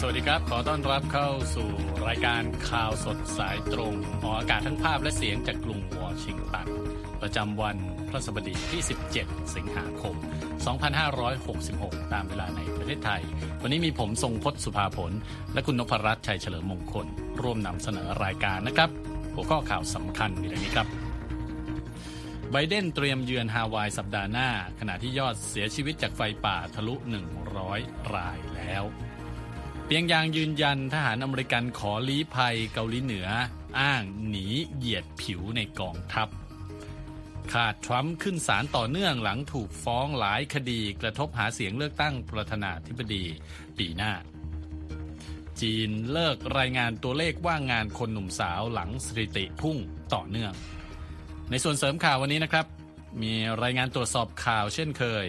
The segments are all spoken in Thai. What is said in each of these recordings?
สวัสดีครับ ขอต้อนรับเข้าสู่รายการข่าวสดสายตรงออกอากาศทั้งภาพและเสียงจากกรุงวอชิงตันประจำวันพระสบดีที่ 17 สิงหาคม 2566 ตามเวลาในประเทศไทย วันนี้มีผมทรงพศสุภาผล และคุณนพรัตน์ชัยเฉลิมมงคล ร่วมนำเสนอรายการนะครับ หัวข้อข่าวสำคัญมีดังนี้ครับไบเดนเตรียมเยือนฮาวายสัปดาห์หน้า ขณะที่ยอดเสียชีวิตจากไฟป่าทะลุ 100 รายแล้ว เปียงยางยืนยันทหารอเมริกันขอลี้ภัยเกาหลีเหนือ อ้างหนีเหยียดผิวในกองทัพ ขาดทรัมป์ขึ้นศาลต่อเนื่องหลังถูกฟ้องหลายคดีกระทบหาเสียงเลือกตั้งประธานาธิบดีปีหน้า จีนเลิกรายงานตัวเลขว่างงานคนหนุ่มสาวหลังสถิติพุ่งต่อเนื่อง ในส่วนเสริมข่าววันนี้นะครับ มีรายงานตรวจสอบข่าวเช่นเคย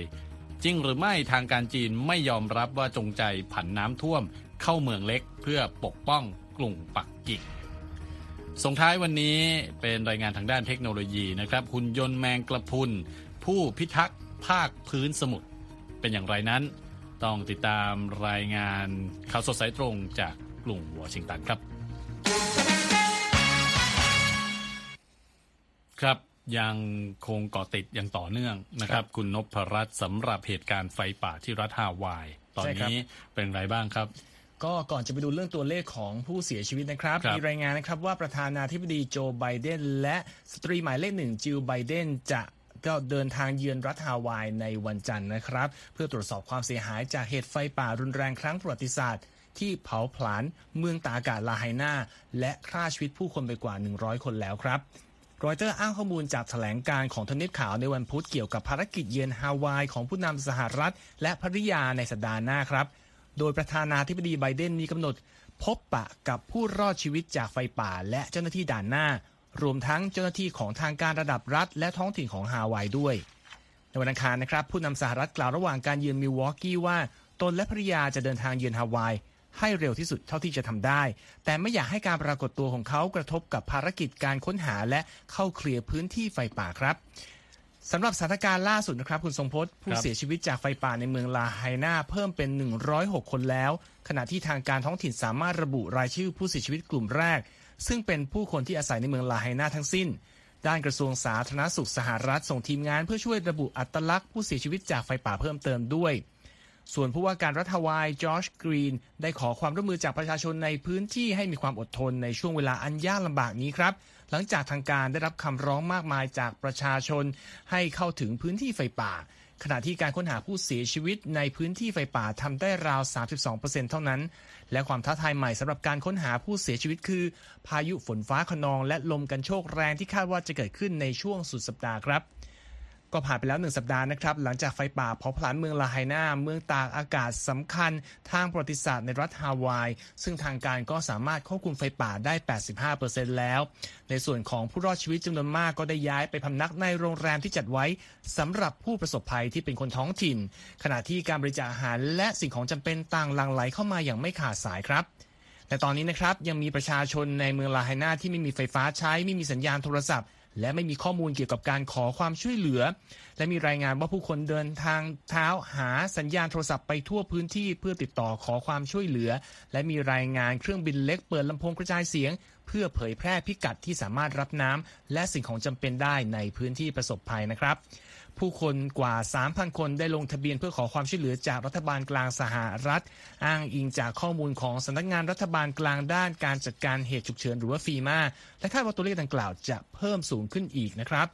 จริงหรือไม่ทางการจีนไม่ยอมรับว่าจงใจผันน้ำท่วม เข้าเมืองเล็กเพื่อปกป้องกลุ่มปักกิ่งส่งท้ายวันนี้เป็นรายงานทางด้านเทคโนโลยีนะครับ หุ่นยนต์แมงกระพุน ผู้พิทักษ์ภาคพื้นสมุทรเป็นอย่างไรนั้น ต้องติดตามรายงานข่าวสดสายตรงจากกรุงวอชิงตันครับ ครับยังคงเกาะติดอย่างต่อเนื่องนะครับ คุณนพรัตน์สำหรับเหตุการณ์ไฟป่าที่รัฐฮาวาย ตอนใช่ครับนี้เป็นไรบ้างครับ ก็ก่อนจะไปดูเรื่องตัวเลขของผู้เสียชีวิตนะครับครับมีรายงานนะครับว่าประธานาธิบดีโจไบเดนและสตรีหมายเลขหนึ่งจิลไบเดนจะก็เดินทางเยือนรัฐฮาวายในวันจันทร์นะครับ เพื่อตรวจสอบความเสียหายจากเหตุไฟป่ารุนแรงครั้งประวัติศาสตร์ ที่เผาผลาญเมืองตากอากาศลาไฮนาและฆ่าชีวิตผู้คนไปกว่า 100 คนแล้วครับรอยเตอร์อ้างข้อมูลจากแถลงการของทำเนียบขาวในวันพุธเกี่ยวกับภารกิจเยือนฮาวายของผู้นำสหรัฐ และภริยาในสัปดาห์หน้าครับ โดยประธานาธิบดีไบเดนมีกำหนด พบปะกับผู้รอดชีวิตจากไฟป่า และเจ้าหน้าที่ด่านหน้า รวมทั้งเจ้าหน้าที่ของทางการระดับรัฐ และท้องถิ่นของฮาวายด้วย ในวันอังคารนะครับ ผู้นำสหรัฐกล่าวระหว่างการเยือนมิลวอกกี้ว่า ตนและภริยาจะเดินทางเยือนฮาวายให้เร็วที่สุดเท่าที่จะทำได้ แต่ไม่อยากให้การปรากฏตัวของเขากระทบกับภารกิจการค้นหาและเข้าเคลียร์พื้นที่ไฟป่าครับ สำหรับสถานการณ์ล่าสุดนะครับคุณทรงพจน์ผู้ครับเสียชีวิตจากไฟป่าในเมืองลาไฮนาเพิ่มเป็น 106 คนแล้ว ขณะที่ทางการท้องถิ่นสามารถระบุรายชื่อผู้เสียชีวิตกลุ่มแรก ซึ่งเป็นผู้คนที่อาศัยในเมืองลาไฮนาทั้งสิ้น ด้านกระทรวงสาธารณสุขสหรัฐส่งทีมงานเพื่อช่วยระบุอัตลักษณ์ผู้เสียชีวิตจากไฟป่าเพิ่มเติมด้วย ส่วนผู้ว่าการรัฐวายจอร์จกรีน ได้ขอความร่วมมือจากประชาชนในพื้นที่ให้มีความอดทนในช่วงเวลาอันยากลำบากนี้ครับ หลังจากทางการได้รับคำร้องมากมายจากประชาชน ให้เข้าถึงพื้นที่ไฟป่า ขณะที่การค้นหาผู้เสียชีวิตในพื้นที่ไฟป่าทำได้ราว 32%เท่านั้น และความท้าทายใหม่สำหรับการค้นหาผู้เสียชีวิตคือ พายุฝนฟ้าขนองและลมกันโชกแรงที่คาดว่าจะเกิดขึ้นในช่วงสุดสัปดาห์ครับ ก็ผ่านไปแล้วหนึ่งสัปดาห์นะครับ หลังจากไฟป่าเผาผลาญเมืองลาไฮนาเมืองตากอากาศสำคัญทางประวัติศาสตร์ในรัฐฮาวาย ซึ่งทางการก็สามารถควบคุมไฟป่าได้ 85%แล้ว ในส่วนของผู้รอดชีวิตจำนวนมากก็ได้ย้ายไปพำนักในโรงแรมที่จัดไว้สำหรับผู้ประสบภัยที่เป็นคนท้องถิ่น ขณะที่การบริจาคอาหารและสิ่งของจำเป็นต่างหลั่งไหลเข้ามาอย่างไม่ขาดสายครับแต่ตอนนี้นะครับยังมีประชาชนในเมืองลาไฮนาที่ไม่มีไฟฟ้าใช้ไม่มีสัญญาณโทรศัพท์ และไม่มีข้อมูลเกี่ยวกับการขอความช่วยเหลือ และมีรายงานว่าผู้คนเดินทางเท้าหาสัญญาณโทรศัพท์ไปทั่วพื้นที่เพื่อติดต่อขอความช่วยเหลือ และมีรายงานเครื่องบินเล็กเปิดลำโพงกระจายเสียง เพื่อเผยแพร่พิกัดที่สามารถรับน้ำและสิ่งของจำเป็นได้ในพื้นที่ประสบภัยนะครับ ผู้คนกว่า 3,000 คนได้ลงทะเบียนเพื่อขอความช่วยเหลือจากรัฐบาลกลางสหรัฐ อ้างอิงจากข้อมูลของสำนักงานรัฐบาลกลางด้านการจัดการเหตุฉุกเฉินหรือว่าฟีมาและคาดว่าตัวเลขดังกล่าวจะเพิ่มสูงขึ้นอีกนะครับ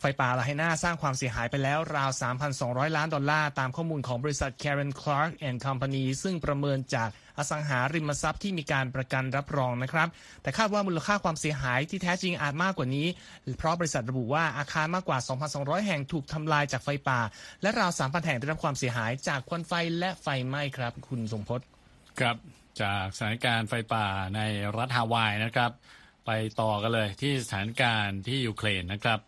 ไฟป่าลาไฮนาสร้างความเสียหายไปแล้วราว 3,200 ล้านดอลลาร์ ตามข้อมูลของบริษัท Karen Clark and Company ซึ่งประเมินจากอสังหาริมทรัพย์ที่มีการประกันรับรองนะครับ แต่คาดว่ามูลค่าความเสียหายที่แท้จริงอาจมากกว่านี้ เพราะบริษัทระบุว่าอาคารมากกว่า 2,200 แห่งถูกทำลายจากไฟป่า และราว 3,000 แห่งได้รับความเสียหายจากควันไฟและไฟไหม้ครับ คุณสมพศครับจากสถานการณ์ไฟป่าในรัฐฮาวายนะครับ ไปต่อกันเลยที่สถานการณ์ที่ยูเครนนะครับ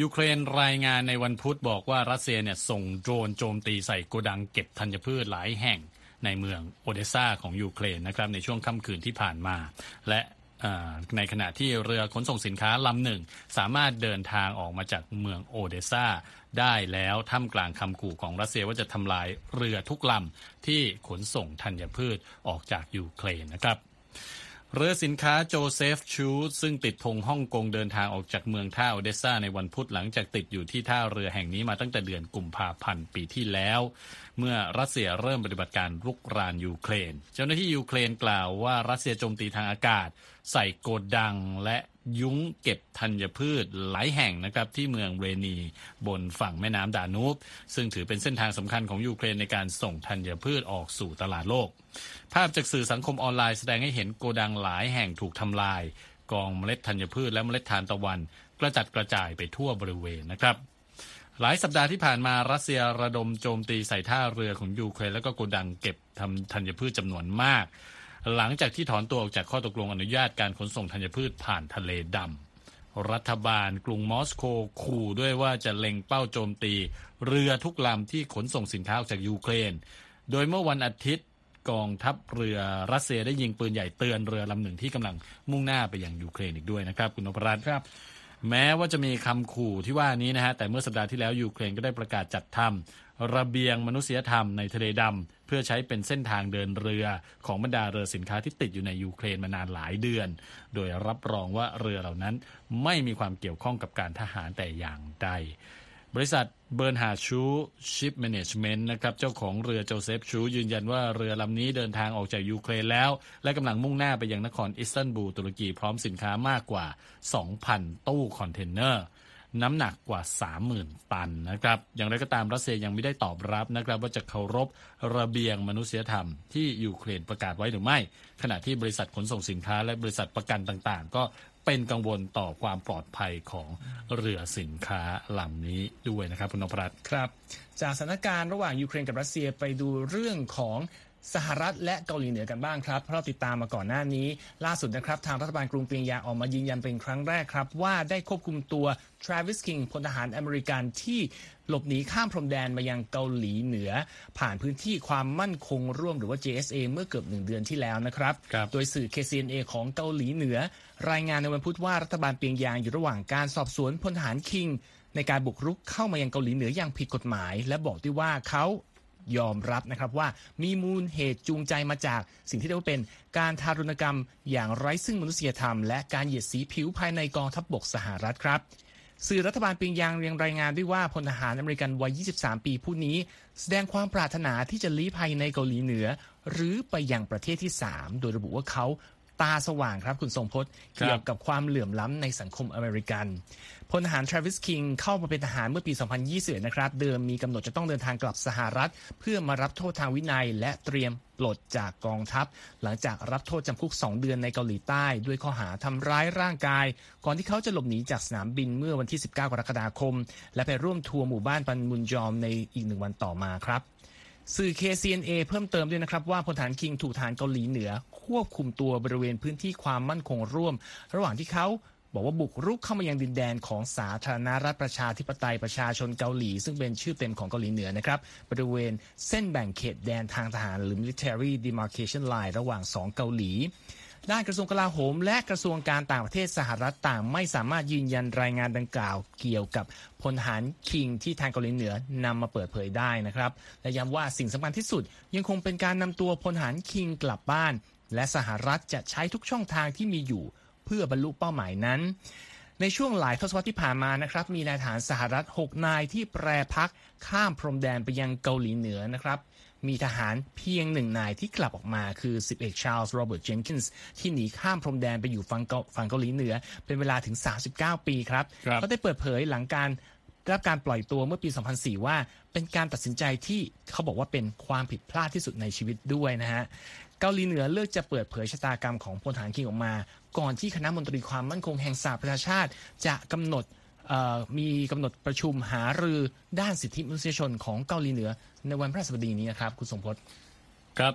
ยูเครนรายงานในวันพุธบอกว่ารัสเซียเนี่ยส่งโดรนโจมตีใส่โกดังเก็บธัญพืชหลายแห่งในเมืองโอเดซาของยูเครนนะครับในช่วงค่ำคืนที่ผ่านมา และในขณะที่เรือขนส่งสินค้าลำหนึ่ง สามารถเดินทางออกมาจากเมืองโอเดซาได้แล้วท่ามกลางคำขู่ของรัสเซียว่าจะทำลายเรือทุกลำที่ขนส่งธัญพืชออกจากยูเครนนะครับ เรือสินค้าโจเซฟชูลเตซึ่งติดธงฮ่องกงเดินทางออกจากเมืองท่าโอเดสซาในวันพุธหลังจากติดอยู่ที่ท่าเรือแห่งนี้มาตั้งแต่เดือนกุมภาพันธ์ปีที่แล้ว เมื่อรัสเซียเริ่มปฏิบัติการรุกรานยูเครน เจ้าหน้าที่ยูเครนกล่าวว่ารัสเซียโจมตีทางอากาศ ใส่โกดังและ ยุ้งเก็บธัญพืชหลายแห่งนะครับที่เมืองเรนีบนฝั่งแม่น้ำดานูบ ซึ่งถือเป็นเส้นทางสำคัญของยูเครนในการส่งธัญพืชออกสู่ตลาดโลก ภาพจากสื่อสังคมออนไลน์แสดงให้เห็นโกดังหลายแห่งถูกทำลาย กองเมล็ดธัญพืชและเมล็ดทานตะวัน กระจัดกระจายไปทั่วบริเวณนะครับหลายสัปดาห์ที่ผ่านมารัสเซียระดมโจมตีใส่ท่าเรือของยูเครนและก็โกดังเก็บทำธัญพืชจำนวนมาก หลังจากที่ถอนตัวออกจากข้อตกลงอนุญาตการขนส่งธัญพืชผ่านทะเลดำ รัฐบาลกรุงมอสโกขู่ด้วยว่าจะเล็งเป้าโจมตี เรือทุกลำที่ขนส่งสินค้าออกจากยูเครน โดยเมื่อวันอาทิตย์กองทัพเรือรัสเซียได้ยิงปืนใหญ่เตือนเรือลำหนึ่งที่กำลังมุ่งหน้าไปยังยูเครนอีกด้วยนะครับ คุณนพรัตน์ครับ แม้ว่าจะมีคำขู่ที่ว่านี้นะฮะแต่เมื่อสัปดาห์ที่แล้วยูเครนก็ได้ประกาศจัดทำ ระเบียงมนุษยธรรมในทะเลดำเพื่อใช้เป็นเส้นทางเดินเรือของบรรดาเรือสินค้าที่ติดอยู่ในยูเครนมานานหลายเดือน โดยรับรองว่าเรือเหล่านั้นไม่มีความเกี่ยวข้องกับการทหารแต่อย่างใด บริษัทเบิร์นฮาชูชิปแมネจเมนต์นะครับเจ้าของเรือโจเซฟชูลเตยืนยันว่าเรือลำนี้เดินทางออกจากยูเครนแล้ว และกำลังมุ่งหน้าไปยังนครอิสตันบูลตุรกีพร้อมสินค้ามากกว่า 2,000 ตู้คอนเทนเนอร์ น้ำหนักกว่า 30,000 ตันนะครับ อย่างไรก็ตามรัสเซียยังไม่ได้ตอบรับนะครับ ว่าจะเคารพระเบียงมนุษยธรรมที่ยูเครนประกาศไว้หรือไม่ ขณะที่บริษัทขนส่งสินค้า และบริษัทประกันต่างๆ ก็เป็นกังวลต่อความปลอดภัยของเรือสินค้าลำนี้ด้วยนะครับคุณนพรัตน์ครับ จากสถานการณ์ระหว่างยูเครนกับรัสเซียไปดูเรื่องของ สหรัฐและเกาหลีเหนือกันบ้างครับเพราะเราติดตามมาก่อนหน้านี้ ล่าสุดนะครับ ทางรัฐบาลกรุงเปียงยางออกมายืนยันเป็นครั้งแรกครับ ว่าได้ควบคุมตัวทราวิสคิงพลทหารอเมริกันที่หลบหนีข้ามพรมแดนมายังเกาหลีเหนือ ผ่านพื้นที่ความมั่นคงร่วมหรือว่า JSA เมื่อเกือบหนึ่งเดือนที่แล้วนะครับรบโดยสื่อ KCNA ของเกาหลีเหนือ รายงานในวันพุธว่ารัฐบาลเปียงยางอยู่ระหว่างการสอบสวนพลทหารคิงในการบุกรุกเข้ามายังเกาหลีเหนืออย่างผิดกฎหมาย และบอกด้วยว่าเขา ยอมรับนะครับว่ามีมูลเหตุจูงใจมาจากสิ่งที่เรียกว่าเป็นการทารุณกรรมอย่างไร้ซึ่งมนุษยธรรม และการเหยียดสีผิวภายในกองทัพบบกสหรัฐครับสื่อรัฐบาลปิงยางเรียงรายงานด้วยว่าพลทหารอเมริกันวัย 23 ปีผู้นี้ แสดงความปรารถนาที่จะลี้ภัยในเกาหลีเหนือ หรือไปอยังประเทศที่ 3 โดยระบุว่าเขา ตาสว่างครับคุณทรงพจน์เกี่ยวกับความเหลื่อมล้ำในสังคมอเมริกันพลทหารทราวิสคิงเข้ามาเป็นทหารเมื่อปี 2021 นะครับ เดิมมีกำหนดจะต้องเดินทางกลับสหรัฐ เพื่อมารับโทษทางวินัย และเตรียมปลดจากกองทัพ หลังจากรับโทษจำคุก 2 เดือนในเกาหลีใต้ ด้วยข้อหาทำร้ายร่างกาย ก่อนที่เขาจะหลบหนีจากสนามบินเมื่อวันที่ 19 กรกฎาคม และไปร่วมทัวร์หมู่บ้านปันมุนจอมในอีกหนึ่งวันต่อมาครับ สื่อ KCNA เพิ่มเติมด้วยนะครับ ว่าพลฐานคิงถูกฐานเกาหลีเหนือ ควบคุมตัวบริเวณพื้นที่ความมั่นคงร่วม ระหว่างที่เขาบอกว่าบุกรุกเข้ามายังดินแดนของสาธารณรัฐประชาธิปไตยประชาชนเกาหลี ซึ่งเป็นชื่อเต็มของเกาหลีเหนือนะครับ บริเวณเส้นแบ่งเขตแดนทางทหารหรือ military demarcation line ระหว่าง 2 เกาหลี ด้านกระทรวงกลาโหม และกระทรวงการต่างประเทศสหรัฐต่าง ไม่สามารถยืนยันรายงานดังกล่าวเกี่ยวกับพลหารคิงที่ทางเกาหลีเหนือนำมาเปิดเผยได้นะครับและย้ำว่าสิ่งสำคัญที่สุด ยังคงเป็นการนำตัวพลหารคิงกลับบ้าน และสหรัฐจะใช้ทุกช่องทางที่มีอยู่ เพื่อบรรลุเป้าหมายนั้นในช่วงหลายทศวรรษที่ผ่านมานะครับมีนายทหารสหรัฐ 6 นายที่แปรพักข้ามพรมแดนไปยังเกาหลีเหนือนะครับ มีทหารเพียงหนึ่งนายที่กลับออกมาคือ10เอกชาร์ลส์โรเบิร์ตเจนคินส์ที่หนีข้ามพรมแดนไปอยู่ฝั่งฝั่งเกาหลีเหนือ เป็นเวลาถึง 39 ปีครับเขาได้เปิดเผยหลังการรับการปล่อยตัวเมื่อปี 2004 ว่าเป็นการตัดสินใจที่เขาบอกว่าเป็นความผิดพลาดที่สุดในชีวิตด้วยนะฮะ เกาหลีเหนือเลือกจะเปิดเผยชะตากรรมของพลทหารคิงออกมา ก่อนที่คณะมนตรีความมั่นคงแห่งสหประชาชาติ จะกำหนดมีกำหนดประชุมหารือด้านสิทธิมนุษยชนของเกาหลีเหนือ ในวันพระสบดีนี้นะครับ คุณสมพศครับ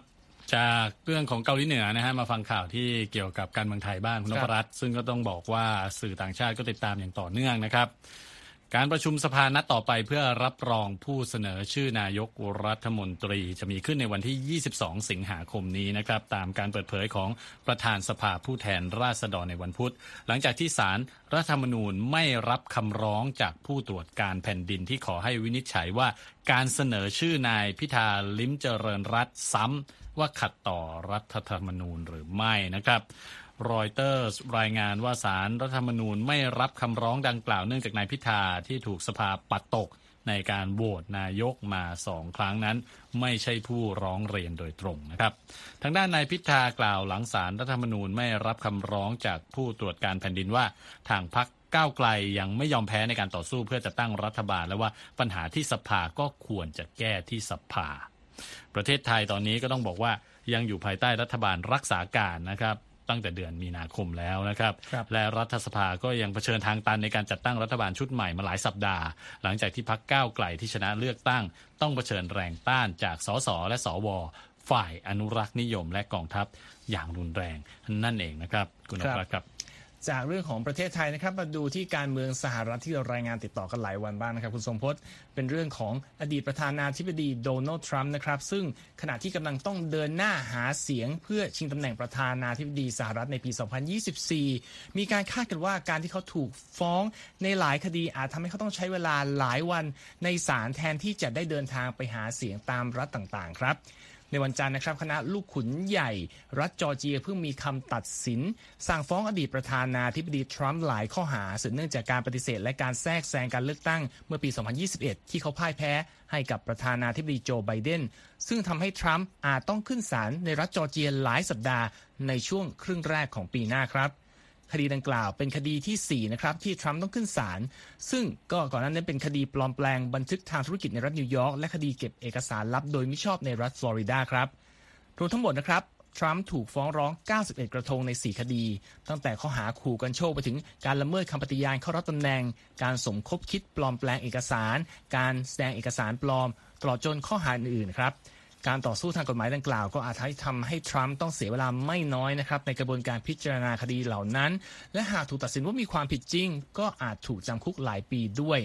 จากเรื่องของเกาหลีเหนือนะฮะมาฟังข่าวที่เกี่ยวกับการเมืองไทยบ้างคุณนพรัตน์ซึ่งก็ต้องบอกว่าสื่อต่างชาติก็ติดตามอย่างต่อเนื่องนะครับ การประชุมสภานัดต่อไปเพื่อรับรองผู้เสนอชื่อนายกรัฐมนตรีจะมีขึ้นในวันที่ 22 สิงหาคมนี้นะครับ ตามการเปิดเผยของประธานสภาผู้แทนราษฎรในวันพุธ หลังจากที่ศาลรรัฐธรรมนูญไม่รับคำร้องจากผู้ตรวจการแผ่นดินที่ขอให้วินิจฉัยว่าการเสนอชื่อนายพิธาลิ้มเจริญรัตซ้ำว่าขัดต่อรัฐธรรมนูญหรือไม่นะครับ รอยเตอร์รายงานว่าสารรัฐธรรมนูญไม่รับคำร้องดังกล่าวเนื่องจากนายพิธาที่ถูกสภาปัดตกในการโหวตนายกมาสองครั้งนั้น ไม่ใช่ผู้ร้องเรียนโดยตรงนะครับ ทางด้านนายพิธากล่าวหลังสารรัฐธรรมนูญไม่รับคำร้องจากผู้ตรวจการแผ่นดินว่าทางพักก้าวไกลยังไม่ยอมแพ้ในการต่อสู้เพื่อจะตั้งรัฐบาลและว่าปัญหาที่สภาก็ควรจะแก้ที่สภา ประเทศไทยตอนนี้ก็ต้องบอกว่ายังอยู่ภายใต้รัฐบาลรักษาการนะครับ ตั้งแต่เดือนมีนาคมแล้วนะครับรบและรัฐสภาก็ยังเผชิญทางตันในการจัดตั้งรัฐบาลชุดใหม่มาหลายสัปดาห์ หลังจากที่พักก้าวไกลที่ชนะเลือกตั้ง ต้องเผชิญแรงต้านจากสสและสวฝ่ายอนุรักษ์นิยมและกองทัพอย่างรุนแรงนั่นเองนะครับ คุณนภัสครับ จากเรื่องของประเทศไทยนะครับมาดูที่การเมืองสหรัฐที่เรารายงานติดต่อกันหลายวันบ้างนะครับ คุณทรงพจน์เป็นเรื่องของอดีตประธานาธิบดีโดนัลด์ทรัมป์นะครับ ซึ่งขณะที่กำลังต้องเดินหน้าหาเสียงเพื่อชิงตำแหน่งประธานาธิบดีสหรัฐในปี 2024 มีการคาดกันว่าการที่เขาถูกฟ้องในหลายคดีอาจทำให้เขาต้องใช้เวลาหลายวันในศาลแทนที่จะได้เดินทางไปหาเสียงตามรัฐต่างๆ ครับ ในวันจันทร์นะครับ คณะลูกขุนใหญ่ รัฐจอร์เจียเพิ่งมีคำตัดสิน สั่งฟ้องอดีตประธานาธิบดีทรัมป์หลายข้อหาสืบเนื่องจากการปฏิเสธและการแทรกแซงการเลือกตั้งเมื่อปี 2021 ที่เขาพ่ายแพ้ให้กับประธานาธิบดีโจไบเดนซึ่งทำให้ทรัมป์อาจต้องขึ้นศาลในรัฐจอร์เจียหลายสัปดาห์ในช่วงครึ่งแรกของปีหน้าครับ คดีดังกล่าวเป็นคดีที่ 4 นะครับ ที่ทรัมป์ต้องขึ้นศาลซึ่งก็ก่อนหน้านั้นเป็นคดีปลอมแปลงบันทึกทางธุรกิจในรัฐนิวยอร์กและคดีเก็บเอกสารลับโดยมิชอบในรัฐฟลอริดาครับรวมทั้งหมดนะครับทรัมป์ถูกฟ้องร้อง 91 กระทงใน 4 คดี ตั้งแต่ข้อหาขู่กันโชคไปถึงการละเมิดคำปฏิญาณเข้ารับตำแหน่ง การสมคบคิดปลอมแปลงเอกสาร การแสดงเอกสารปลอม ตลอดจนข้อหาอื่นๆครับ การต่อสู้ทางกฎหมายดังกล่าวก็อาจทำให้ทรัมป์ต้องเสียเวลาไม่น้อยนะครับในกระบวนการพิจารณาคดีเหล่านั้น และหากถูกตัดสินว่ามีความผิดจริง ก็อาจถูกจำคุกหลายปีด้วย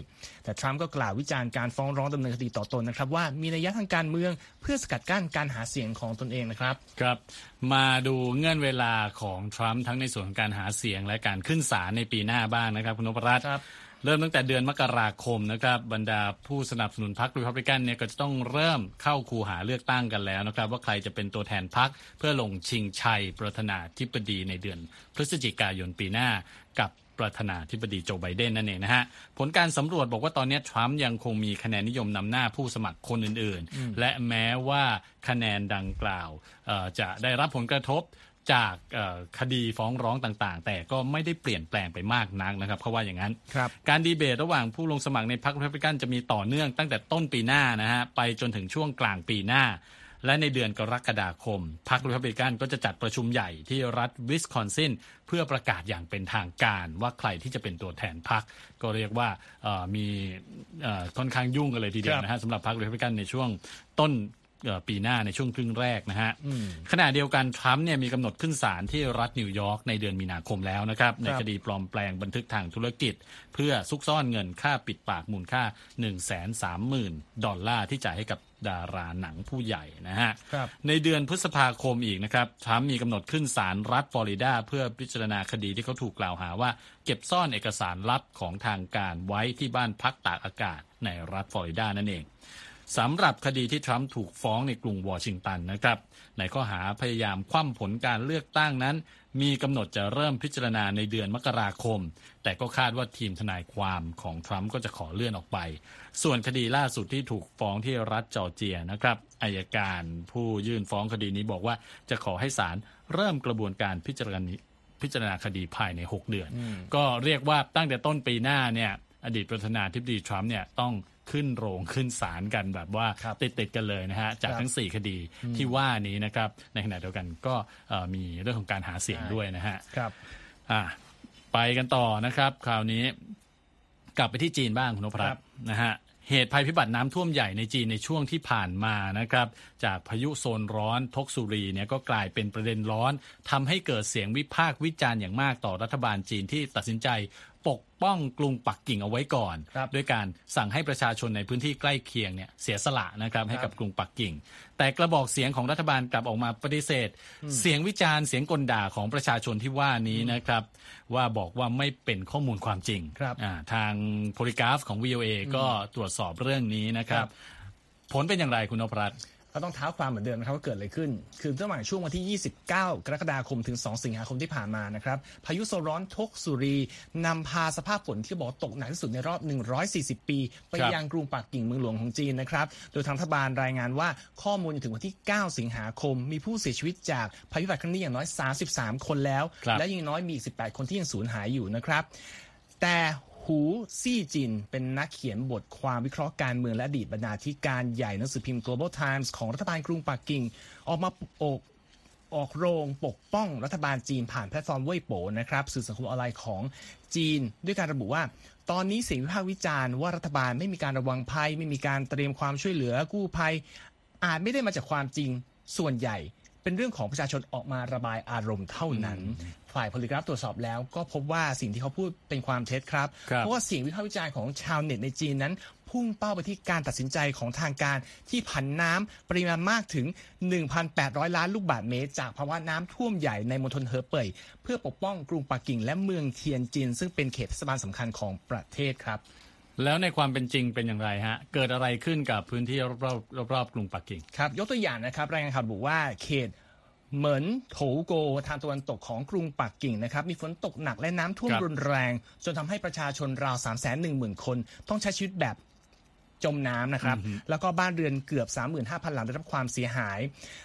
แต่ทรัมป์ก็กล่าววิจารณ์การฟ้องร้องดำเนินคดีต่อตนนะครับว่ามีนัยยะทางการเมืองเพื่อสกัดกั้นการหาเสียงของตนเองนะครับครับ มาดูเงื่อนเวลาของทรัมป์ทั้งในส่วนของการหาเสียงและการขึ้นศาลในปีหน้าบ้างนะครับคุณนพรัตน์ เริ่มตั้งแต่เดือนมกราคมนะครับบรรดาผู้สนับสนุนพรรครีพับลิกันเนี่ยก็จะต้องเริ่มเข้าคูหาเลือกตั้งกันแล้วนะครับ ว่าใครจะเป็นตัวแทนพรรคเพื่อลงชิงชัยประธานาธิบดีในเดือนพฤศจิกายนปีหน้ากับประธานาธิบดีโจไบเดนนั่นเองนะฮะ ผลการสำรวจบอกว่าตอนนี้ทรัมป์ยังคงมีคะแนนนิยมนำหน้าผู้สมัครคนอื่นๆ และแม้ว่าคะแนนดังกล่าวจะได้รับผลกระทบ จากคดีฟ้องร้องต่างๆ แต่ก็ไม่ได้เปลี่ยนแปลงไปมากนักนะครับเขาว่าอย่างนั้น การดีเบตระหว่างผู้ลงสมัครในพรรครีพับลิกันจะมีต่อเนื่องตั้งแต่ต้นปีหน้านะฮะไปจนถึงช่วงกลางปีหน้า และในเดือนกรกฎาคมพรรครีพับลิกันก็จะจัดประชุมใหญ่ที่รัฐวิสคอนซินเพื่อประกาศอย่างเป็นทางการว่าใครที่จะเป็นตัวแทนพรรคก็เรียกว่ามีค่อนข้างยุ่งกันเลยทีเดียวนะฮะสำหรับพรรครีพับลิกันในช่วงต้น ปีหน้าในช่วงครึ่งแรกนะฮะขณะเดียวกันทรัมป์เนี่ยมีกำหนดขึ้นศาลที่รัฐนิวยอร์กในเดือนมีนาคมแล้วนะครับ ในคดีปลอมแปลงบันทึกทางธุรกิจ เพื่อซุกซ่อนเงินค่าปิดปากมูลค่า 1 3 0 0 0 0 ดอลลาร์ที่จ่ายให้กับดาราหนังผู้ใหญ่นะฮะ ในเดือนพฤษภาคมอีกนะครับทรัมป์มีกำหนดขึ้นศาลรัฐฟลอริดาเพื่อพิจารณาคดีที่เขาถูกกล่าวหาว่า เก็บซ่อนเอกสารลับของทางการไว้ที่บ้านพักตากอากาศในรัฐฟลอริดานั่นเอง สำหรับคดีที่ทรัมป์ถูกฟ้องในกรุงวอชิงตันนะครับ ในข้อหาพยายามคว่ำผลการเลือกตั้งนั้น มีกำหนดจะเริ่มพิจารณาในเดือนมกราคม แต่ก็คาดว่าทีมทนายความของทรัมป์ก็จะขอเลื่อนออกไป ส่วนคดีล่าสุดที่ถูกฟ้องที่รัฐจอร์เจียนะครับอายการผู้ยื่นฟ้องคดีนี้บอกว่าจะขอให้ศาลเริ่มกระบวนการพิจารณาพิจารณาคดีภายใน 6 เดือน ก็เรียกว่าตั้งแต่ต้นปีหน้าเนี่ยอดีตประธานาธิบดีทรัมป์เนี่ยต้อง ขึ้นโรงขึ้นศาลกันแบบว่าติดติดกันเลยนะฮะจากทั้ง 4 คดีที่ว่านี้นะครับในขณะเดียวกันก็มีเรื่องของการหาเสียงด้วยนะฮะครับอ่าไปกันต่อนะครับคราวนี้กลับไปที่จีนบ้างคุณนพรัตน์นะฮะเหตุภัยพิบัติน้ำท่วมใหญ่ในจีนในช่วงที่ผ่านมานะครับ จากพายุโซนร้อนทกสุรีเนี่ยก็กลายเป็นประเด็นร้อนทำให้เกิดเสียงวิพากษ์วิจารณ์อย่างมากต่อรัฐบาลจีนที่ตัดสินใจ ปกป้องกรุงปักกิ่งเอาไว้ก่อนครับด้วยการสั่งให้ประชาชนในพื้นที่ใกล้เคียงเนี่ยเสียสละนะครับให้กับกรุงปักกิ่ง แต่กระบอกเสียงของรัฐบาลกลับออกมาปฏิเสธ เสียงวิจารณ์เสียงกลด่าของประชาชนที่ว่านี้นะครับ ว่าบอกว่าไม่เป็นข้อมูลความจริงครับอ่าทางโพลิกราฟของ VOA ก็ตรวจสอบเรื่องนี้นะครัครับบผลเป็นอย่างไรคุณนพรัตน์ ก็ต้องเท้าความเหมือนเดิมนะครับว่าเกิดอะไรขึ้น คือระหว่างช่วงวันที่ 29 กรกฎาคมถึง 2 สิงหาคมที่ผ่านมานะครับ พายุโซนร้อนทกสุรีนำพาสภาพฝนที่บอกตกหนักที่สุดในรอบ 140 ปี ไปครับยังกรุงปักกิ่งเมืองหลวงของจีนนะครับ โดยทางรัฐบาลรายงานว่าข้อมูลจนถึงวันที่ 9 สิงหาคม มีผู้เสียชีวิตจากพายุบัตรครั้งนี้อย่างน้อย 33 คนแล้วครับและยังน้อยมีอีก 18 คนที่ยังสูญหายอยู่นะครับแต่ หูซี่จิน เป็นนักเขียนบทความวิเคราะห์การเมืองและอดีตบรรณาธิการใหญ่หนังสือพิมพ์ Global Times ของรัฐบาลกรุงปักกิ่ง ออกมาโอกออกโรงปกป้องรัฐบาลจีนผ่านแพลตฟอร์มเวยป๋อนะครับสื่อสังคมออนไลน์ของจีน ด้วยการระบุว่า ตอนนี้เสียงวิพากษ์วิจารณ์ว่ารัฐบาลไม่มีการระวังภัย ไม่มีการเตรียมความช่วยเหลือกู้ภัย อาจไม่ได้มาจากความจริงส่วนใหญ่ เป็นเรื่องของประชาชนออกมาระบายอารมณ์เท่านั้น ฝ่ายโพลิกราฟตรวจสอบแล้ว ก็พบว่าสิ่งที่เขาพูดเป็นความเท็จครับครับ เพราะว่าเสียงวิพากษ์วิจารณ์ของชาวเน็ตในจีนนั้น พุ่งเป้าไปที่การตัดสินใจของทางการที่ผันน้ำปริมาณมากถึง 1,800 ล้านลูกบาศก์เมตร จากภาวะน้ำท่วมใหญ่ในมณฑลเหอเป่ยเพื่อปกป้องกรุงปักกิ่งและเมืองเทียนจินซึ่งเป็นเขตเทศบาลสำคัญของประเทศครับ แล้วในความเป็นจริงเป็นอย่างไรฮะ เกิดอะไรขึ้นกับพื้นที่รอบๆรอบๆกรุงปักกิ่ง ครับ ยกตัวอย่างนะครับ รายงานข่าวบอกว่าเขตเหมือนโถโกทางตะวันตกของกรุงปักกิ่งนะครับ มีฝนตกหนักและน้ำท่วมครับรุนแรง จนทำให้ประชาชนราว 3 1 0 0 0 0 คน ต้องใช้ชีวิตแบบ จมน้ำนะครับ แล้วก็บ้านเรือนเกือบ 35,000 หลังได้รับความเสียหาย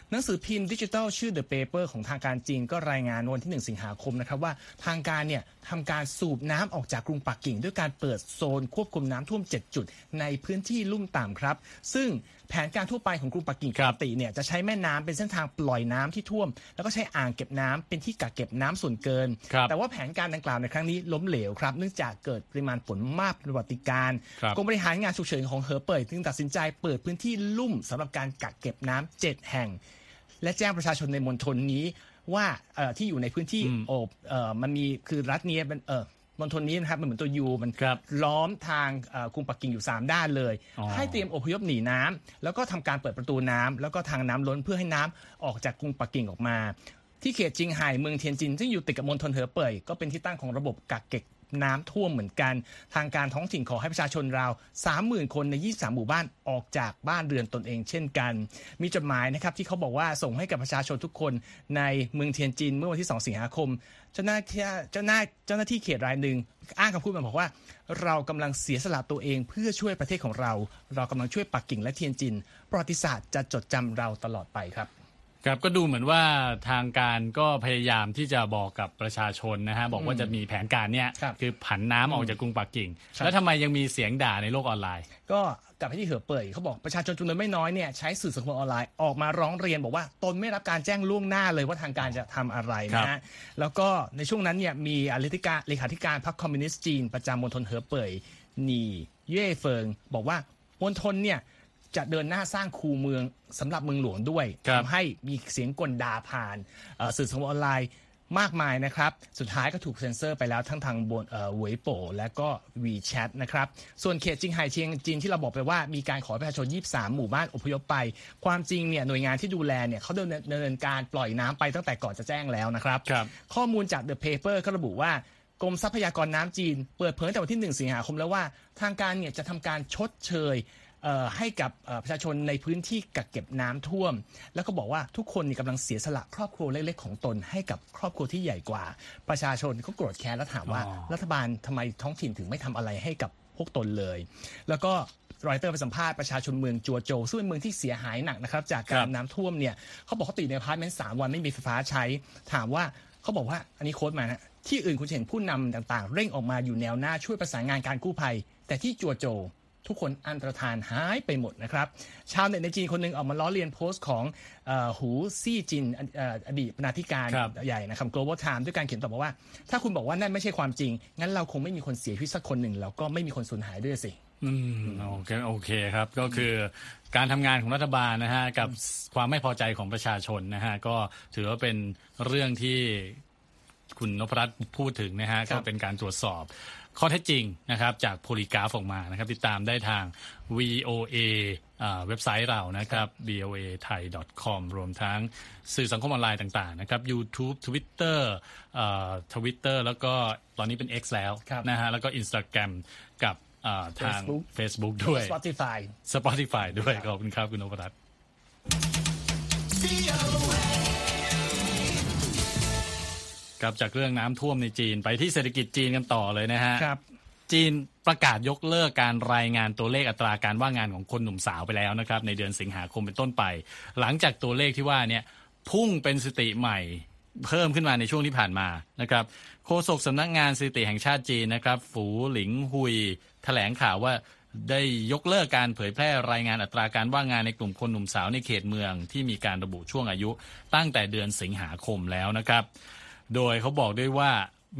หนังสือพิมพ์ดิจิทัลชื่อ The Paper ของทางการจีนก็รายงานวันที่ 1 สิงหาคมนะครับว่าทางการเนี่ยทำการสูบน้ำออกจากกรุงปักกิ่ง ด้วยการเปิดโซนควบคุมน้ำท่วม 7 จุด ในพื้นที่ลุ่มต่ำครับ ซึ่งแผนการทั่วไปของกรุงปักกิ่งคปรักบติเนี่ยจะใช้แม่น้ำเป็นเส้นทางปล่อยน้ำที่ท่วม แล้วก็ใช้อ่างเก็บน้ำเป็นที่กักเก็บน้ำส่วนเกินครับแต่ว่าแผนการดังกล่าวในครั้งนี้ล้มเหลวครับ เนื่องจากเกิดปริมาณฝนมากเป็นประวัติการณ์ครับกรมบริหารงานฉุกเฉินของเหอเป่ยจึงตัดสินใจเปิดพื้นที่ลุ่มสำหรับการกักเก็บน้ำเจ็ดแห่ง และแจ้งประชาชนในมณฑลนี้ว่าเอ่อที่อยู่ในพื้นที่อืมโอบเอ่อมันมีคือรัฐเนี้ยมันเออ มณฑลนี้นะครับมันเหมือนตัวยูมันครับล้อมทางเอ่อกรุงปักกิ่งอยู่ 3 ด้านเลยอ๋อให้เตรียมอพยพหนีน้ำแล้วก็ทำการเปิดประตูน้ำแล้วก็ทางน้ำล้นเพื่อให้น้ำออกจากกรุงปักกิ่งออกมา ที่เขตจิงไห่เมืองเทียนจิน ซึ่งอยู่ติดกับมณฑลเหอเป่ยก็เป็นที่ตั้งของระบบกักเก็บ น้ำท่วมเหมือนกัน ทางการท้องถิ่นขอให้ประชาชนราว 30,000 คนใน 23 หมู่บ้านออกจากบ้านเรือนตนเองเช่นกัน มีจดหมายนะครับที่เขาบอกว่าส่งให้กับประชาชนทุกคนในเมืองเทียนจินเมื่อวันที่ 2 สิงหาคม เจ้าหน้าที่เจ้าหน้าเจ้าหน้าที่เขตรายหนึ่งอ้างคำพูดมาบอกว่า เรากำลังเสียสละตัวเองเพื่อช่วยประเทศของเรา เรากำลังช่วยปักกิ่งและเทียนจิน ประวัติศาสตร์จะจดจำเราตลอดไปครับ ครับก็ดูเหมือนว่าทางการก็พยายามที่จะบอกกับประชาชนนะฮะบอกว่าจะมีแผนการเนี่ยครับคือผันน้ำออกจากกรุงปักกิ่งครับแล้วทำไมยังมีเสียงด่าในโลกออนไลน์ ก็กลับไปที่เหอเป่ยเขาบอกประชาชนจำนวนไม่น้อยเนี่ยใช้สื่อสังคมออนไลน์ออกมาร้องเรียนบอกว่าตนไม่รับการแจ้งล่วงหน้าเลยว่าทางการจะทำอะไรนะฮะแล้วก็ในช่วงนั้นเนี่ยมีอเลขาธิการเลขาธิการพรรคคอมมิวนิสต์จีน ประจำมณฑลเหอเป่ยหนีเย่เฟิงบอกว่ามณฑลเนี่ย จะเดินหน้าสร้างคูเมืองสำหรับเมืองหลวงด้วยครับทำให้มีเสียงก่นด่าผ่านเอ่อสื่อสังคมออนไลน์มากมายนะครับ สุดท้ายก็ถูกเซ็นเซอร์ไปแล้วทั้งทางบนเอ่อเวยป๋อและก็ WeChat นะครับ ส่วนเขตจิงไห่เทียนจินที่เราบอกไปว่ามีการขอให้ประชาชน 23 หมู่บ้านอพยพไป ความจริงเนี่ยหน่วยงานที่ดูแลเนี่ยเขาดำเนินดำเนินการปล่อยน้ำไปตั้งแต่ก่อนจะแจ้งแล้วนะครับครับข้อมูลจาก The Paper ก็ระบุว่ากรมทรัพยากรน้ำจีน เปิดเผยตั้งแต่วันที่ 1 สิงหาคมแล้วว่า ทางการเนี่ยจะทำการชดเชยเอ่อ ให้กับเอ่อประชาชนในพื้นที่กักเก็บน้ำท่วม แล้วก็บอกว่าทุกคนนี่กำลังเสียสละครอบครัวเล็กๆ ของตน ให้กับครอบครัวที่ใหญ่กว่า ประชาชนก็โกรธแค้นแล้วถามว่าอ๋อรัฐบาลทำไมท้องถิ่นถึงไม่ทำอะไรให้กับพวกตนเลย แล้วก็รอยเตอร์ไปสัมภาษณ์ประชาชนเมืองจัวโจวซึ่งเป็นเมืองที่เสียหายหนักนะครับ จากการน้ำท่วมเนี่ยเขาบอกเขาติดในอพาร์ตเมนต์สามวันไม่มีไฟฟ้าใช้ ถามว่าเขาบอกว่าอันนี้ quote มานะที่อื่นคุณจะเห็นผู้นำต่างๆ เร่งออกมาอยู่แนวหน้าช่วยประสานงานการกู้ภัย แต่ที่จัวโจว ทุกคนอันตรธานหายไปหมดนะครับ ชาวเน็ตในจีนคนหนึ่งออกมาล้อเลียนโพสต์ของเออหูซี่จินอเอ่ออดีตบรรณาธิการครับใหญ่นะครับ Global Times ด้วยการเขียนต่อบอกว่า ถ้าคุณบอกว่านั่นไม่ใช่ความจริง งั้นเราคงไม่มีคนเสียชีวิตสักคนหนึ่งแล้วก็ไม่มีคนสูญหายด้วยสิอืมโอเคโอเคครับก็คือการทำงานของรัฐบาลนะฮะกับความไม่พอใจของประชาชนนะฮะก็ถือว่าเป็นเรื่องที่คุณนพรัตน์พูดถึงนะฮะครัก็บเป็นการตรวจสอบ ข้อเท็จจริงนะครับจากโพลีกราฟออกมานะครับ ติดตามได้ทาง VOA อ่าเว็บไซต์เรานะครับ voa thai com รวมทั้งสื่อสังคมออนไลน์ต่างๆนะครับ YouTube Twitter ทวิตเตอร์แล้วก็ตอนนี้เป็น X แล้วครับนะฮะแล้วก็ Instagram กับอ่าทาง Facebook Facebook ด้วย Spotify Spotify ด้วยขอบคุณครับคุณนพรัตน์ ครับจากเรื่องน้ำท่วมในจีนไปที่เศรษฐกิจจีนกันต่อเลยนะฮะครับ จีนประกาศยกเลิกการรายงานตัวเลขอัตราการว่างงานของคนหนุ่มสาวไปแล้วนะครับ ในเดือนสิงหาคมเป็นต้นไป หลังจากตัวเลขที่ว่าเนี่ยพุ่งเป็นสถิติใหม่เพิ่มขึ้นมาในช่วงที่ผ่านมานะครับโฆษกสำนักงานสถิติแห่งชาติจีนนะครับ ฝูหลิงหุยแถลงข่าวว่าได้ยกเลิกการเผยแพร่รายงานอัตราการว่างงานในกลุ่มคนหนุ่มสาวในเขตเมืองที่มีการระบุช่วงอายุตั้งแต่เดือนสิงหาคมแล้วนะครับ โดยเขาบอกด้วยว่า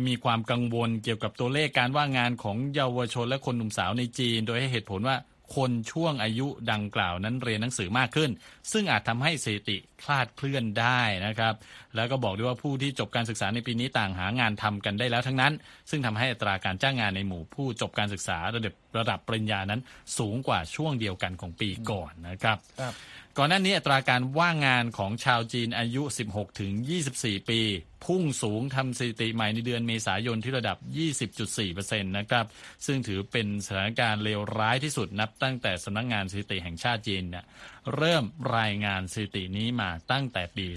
มีความกังวลเกี่ยวกับตัวเลขการว่างงานของเยาวชนและคนหนุ่มสาวในจีน โดยให้เหตุผลว่าคนช่วงอายุดังกล่าวนั้นเรียนหนังสือมากขึ้น ซึ่งอาจทำให้สถิติคลาดเคลื่อนได้นะครับ แล้วก็บอกด้วยว่าผู้ที่จบการศึกษาในปีนี้ต่างหางานทำกันได้แล้วทั้งนั้น ซึ่งทำให้อัตราการจ้างงานในหมู่ผู้จบการศึกษาระดับระดับปริญญานั้นสูงกว่าช่วงเดียวกันของปีก่อนนะครับครับ ก่อนหน้านี้อัตราการว่างงานของชาวจีนอายุ 16 ถึง 24 ปี พุ่งสูงทำสถิติใหม่ในเดือนเมษายนที่ระดับ 20.4%นะครับ ซึ่งถือเป็นสถานการณ์เลวร้ายที่สุดนับตั้งแต่สำนักงงานสถิติแห่งชาติจีนเนี่ยเริ่มรายงานสถิตินี้มาตั้งแต่ปี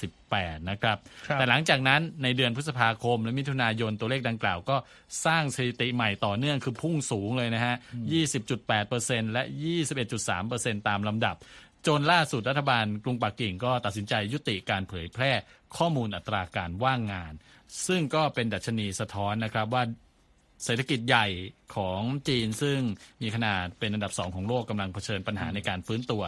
2018 นะครับครับแต่หลังจากนั้นในเดือนพฤษภาคมและมิถุนายนตัวเลขดังกล่าวก็สร้างสถิติใหม่ต่อเนื่องคือพุ่งสูงเลยนะฮะ 20.8%และ 21.3%ตามลำดับ จนล่าสุดรัฐบาลกรุงปักกิ่งก็ตัดสินใจยุติการเผยแพร่ข้อมูลอัตราการว่างงาน ซึ่งก็เป็นดัชนีสะท้อนนะครับว่าเศรษฐกิจใหญ่ของจีนซึ่งมีขนาดเป็นอันดับสองของโลกกำลังเผชิญปัญหาในการฟื้นตัว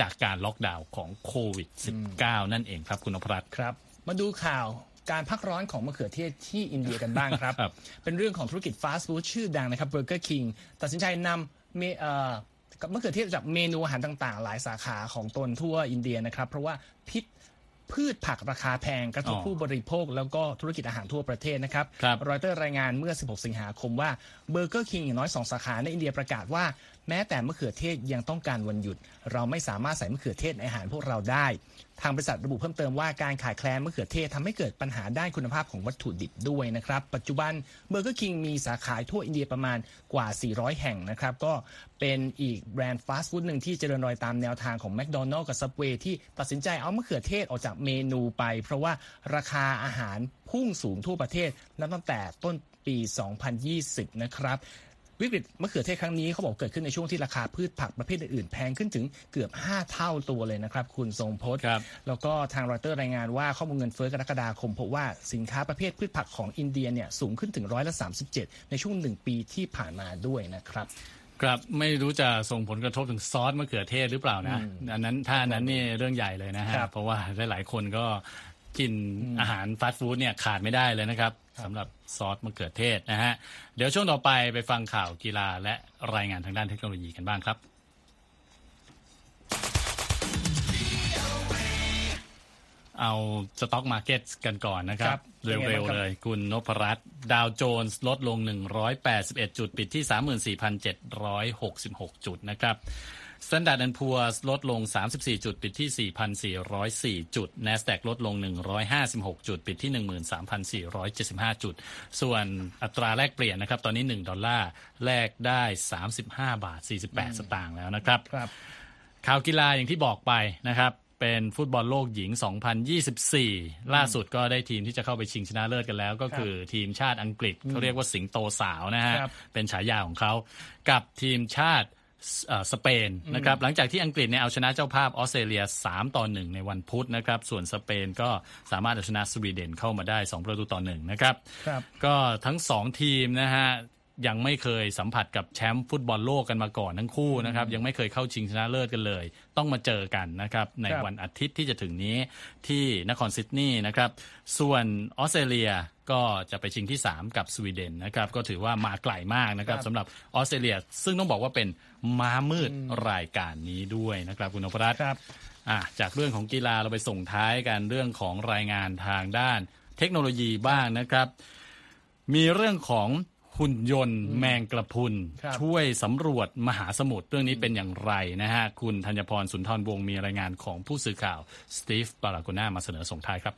จากการล็อกดาวน์ของโควิด -19 นั่นเองครับคุณนพรัตน์ครับ มาดูข่าวการพักร้อนของมะเขือเทศที่อินเดียกันบ้างครับครับเป็นเรื่องของธุรกิจฟาสต์ฟู้ดชื่อดังนะครับ Burger King ตัดสินใจนำเมเอ่อ กับมะเขือเทศจากเมนูอาหารต่างๆ หลายสาขาของตนทั่วอินเดียนะครับ เพราะว่าพิษพืชผักราคาแพงกระทบอ๋อผู้บริโภค แล้วก็ธุรกิจอาหารทั่วประเทศนะครับครับรอยเตอร์รายงานเมื่อ 16 สิงหาคมว่าเบอร์เกอร์คิงอย่างน้อย 2 สาขาในอินเดียประกาศว่า แม้แต่มะเขือเทศยังต้องการวันหยุด เราไม่สามารถใส่มะเขือเทศในอาหารพวกเราได้ ทางบริษัทระบุเพิ่มเติมว่าการขาดแคลนมะเขือเทศทำให้เกิดปัญหาด้านคุณภาพของวัตถุดิบด้วยนะครับ ปัจจุบันเบอร์เกอร์คิงมีสาขาทั่วอินเดียประมาณกว่า 400 แห่งนะครับ ก็เป็นอีกแบรนด์ฟาสต์ฟู้ดหนึ่งที่เจริญรอยตามแนวทางของแม d โดนัล s กับ Subway ที่ตัดสินใจเอามะเขือเทศออกจากเมนูไป เพราะว่าราคาอาหารพุ่งสูงทั่วประเทศนับตั้งแต่ต้นปี 2020 นะครับ วิกฤตมะเขือเทศครั้งนี้เขาบอกเกิดขึ้นในช่วงที่ราคาพืชผักประเภทอื่นๆแพงขึ้นถึงเกือบ 5 เท่าตัวเลยนะครับ คุณทรงพจน์ครับแล้วก็ทางรอยเตอร์รายงานว่าข้อมูลเงินเฟ้อกรกฎาคมพบว่าสินค้าประเภทพืชผักของอินเดียเนี่ยสูงขึ้นถึงร้อยละ37 ในช่วงหนึ่งปีที่ผ่านมาด้วยนะครับครับไม่รู้จะส่งผลกระทบถึงซอสมะเขือเทศหรือเปล่านะอันนั้นถ้าอันนั้นนี่เรื่องใหญ่เลยนะฮะครับเพราะว่าหลายๆคนก็กินอาหารฟาสต์ฟู้ดเนี่ยขาดไม่ได้เลยนะครับ สำหรับซอสมะเขือเทศนะฮะ เดี๋ยวช่วงต่อไปไปฟังข่าวกีฬาและรายงานทางด้านเทคโนโลยีกันบ้างครับ เอา stock market กันก่อนนะครับ ครับเป็นไงเร็วบ้างครับๆเลยคุณนพรัตน์ดาวโจนส์ลดลง 181 จุดปิดที่ 34,766 จุดนะครับ Standard Poor's ลดลง 34 จุด ปิดที่ 4,404 จุด NASDAQ ลดลง 156 จุด ปิดที่ 13,475 จุด ส่วนอัตราแลกเปลี่ยนนะครับ ตอนนี้ 1 ดอลลาร์แลกได้ 35 บาท 48 สตางค์แล้วนะครับครับข่าวกีฬาอย่างที่บอกไปนะครับเป็นฟุตบอลโลกหญิง 2024 ล่าสุดก็ได้ทีมที่จะเข้าไปชิงชนะเลิศกันแล้ว ก็คือทีมชาติอังกฤษเขาเรียกว่าสิงโตสาวนะฮะครับเป็นฉายาของเขา กับทีมชาติเอ่อ สเปนนะครับหลังจากที่อังกฤษเนี่ยเอาชนะเจ้าภาพออสเตรเลีย 3 ต่อ 1 ในวันพุธนะครับส่วนสเปนก็สามารถเอาชนะสวีเดนเข้ามาได้ 2 ประตูต่อ1นะครับครับก็ทั้งสองทีมนะฮะ ยังไม่เคยสัมผัสกับแชมป์ฟุตบอลโลกกันมาก่อนทั้งคู่นะครับ ยังไม่เคยเข้าชิงชนะเลิศกันเลย ต้องมาเจอกันนะครับ ในครับวันอาทิตย์ที่จะถึงนี้ที่นครซิดนีย์นะครับ ส่วนออสเตรเลียก็จะไปชิงที่ 3 กับสวีเดนนะครับ ก็ถือว่ามาไกลมากนะครับครับสำหรับออสเตรเลีย ซึ่งต้องบอกว่าเป็นม้ามืดรายการนี้ด้วยนะครับคุณนพรัตน์ครับอะจากเรื่องของกีฬาเราไปส่งท้ายกันเรื่องของรายงานทางด้านเทคโนโลยีบ้างนะครับ มีเรื่องของ หุ่นยนต์แมงกระพุน ครับ ช่วยสำรวจมหาสมุทรเรื่องนี้เป็นอย่างไรนะฮะ คุณธัญพรสุนทรวงศ์มีรายงานของผู้สื่อข่าวสตีฟบาราโกนามาเสนอส่งท้ายครับ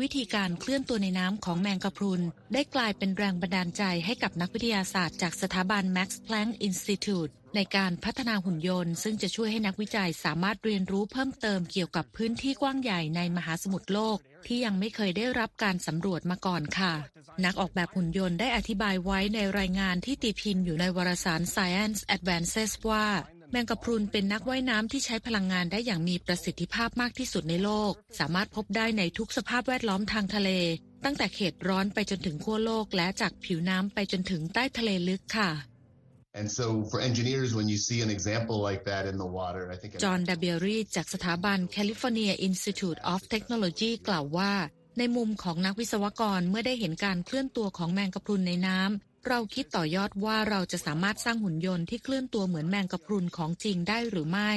วิธีการเคลื่อนตัวในน้ำของแมงกะพรุน ได้กลายเป็นแรงบันดาลใจให้กับนักวิทยาศาสตร์จากสถาบัน Max Planck Institute ในการพัฒนาหุ่นยนต์ ซึ่งจะช่วยให้นักวิจัยสามารถเรียนรู้เพิ่มเติมเกี่ยวกับพื้นที่กว้างใหญ่ในมหาสมุทรโลก ที่ยังไม่เคยได้รับการสำรวจมาก่อนค่ะ นักออกแบบหุ่นยนต์ได้อธิบายไว้ในรายงานที่ตีพิมพ์อยู่ในวารสาร Science Advances ว่าแมงกะพรุนเป็นนักว่ายน้ำที่ใช้พลังงานได้อย่างมีประสิทธิภาพมากที่สุดในโลก สามารถพบได้ในทุกสภาพแวดล้อมทางทะเล ตั้งแต่เขตร้อนไปจนถึงขั้วโลกและจากผิวน้ำไปจนถึงใต้ทะเลลึกค่ะ จอห์นดาเบรีจากสถาบัน California Institute of Technology กล่าวว่า ในมุมของนักวิศวกรเมื่อได้เห็นการเคลื่อนตัวของแมงกะพรุนในน้ำ เราคิดต่อยอดว่าเราจะสามารถสร้างหุ่นยนต์ที่เคลื่อนตัวเหมือนแมงกะพรุนของจริงได้หรือไม่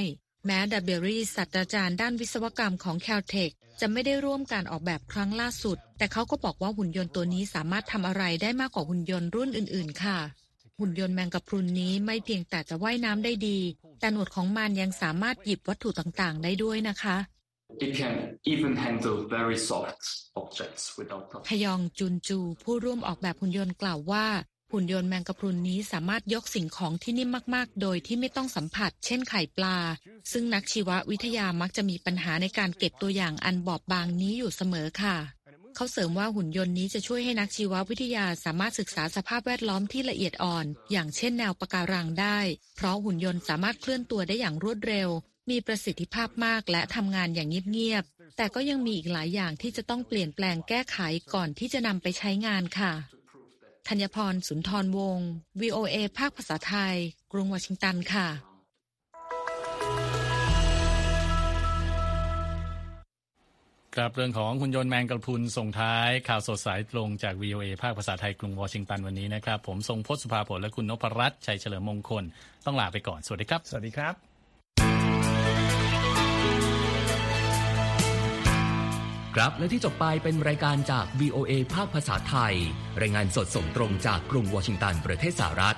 แม้ดาเบรีศาสตราจารย์ด้านวิศวกรรมของ Caltech จะไม่ได้ร่วมการออกแบบครั้งล่าสุด แต่เขาก็บอกว่าหุ่นยนต์ตัวนี้สามารถทำอะไรได้มากกว่าหุ่นยนต์รุ่นอื่น ๆ ค่ะ หุ่นยนต์แมงกะพรุนนี้ไม่เพียงแต่จะว่ายน้ำได้ดี แต่หนวดของมันยังสามารถหยิบวัตถุต่างๆ ได้ด้วยนะคะ It can even handle very soft objects without พ touching. ยองจุนจู ผู้ร่วมออกแบบหุ่นยนต์กล่าวว่าหุ่นยนต์แมงกะพรุนนี้สามารถยกสิ่งของที่นิ่มมาก ๆ โดยที่ไม่ต้องสัมผัส เช่นไข่ปลา ซึ่งนักชีววิทยามักจะมีปัญหาในการเก็บตัวอย่างอันบอบบางนี้อยู่เสมอค่ะ เขาเสริมว่าหุ่นยนต์นี้จะช่วยให้นักชีววิทยาสามารถศึกษาสภาพแวดล้อมที่ละเอียดอ่อน อย่างเช่นแนวปะการังได้ เพราะหุ่นยนต์สามารถเคลื่อนตัวได้อย่างรวดเร็ว มีประสิทธิภาพมากและทำงานอย่างเงียบๆ แต่ก็ยังมีอีกหลายอย่างที่จะต้องเปลี่ยนแปลงแก้ไขก่อนที่จะนำไปใช้งานค่ะธัญพรสุนทรวงศ์ VOA ภาคภาษาไทย กรุงวอชิงตันค่ะ ครับเรื่องของหุ่นยนต์แมงกระพรุนส่งท้ายข่าวสดสายตรงจาก VOA ภาคภาษาไทยกรุงวอชิงตันวันนี้นะครับ ผมทรงพจน์สุภาผลและคุณนพรัตน์ชัยเฉลิมมงคล ต้องลาไปก่อน สวัสดีครับ สวัสดีครับ ครับและที่จบไปเป็นรายการจาก VOA ภาคภาษาไทย รายงานสดส่งตรงจากกรุงวอชิงตันประเทศสหรัฐ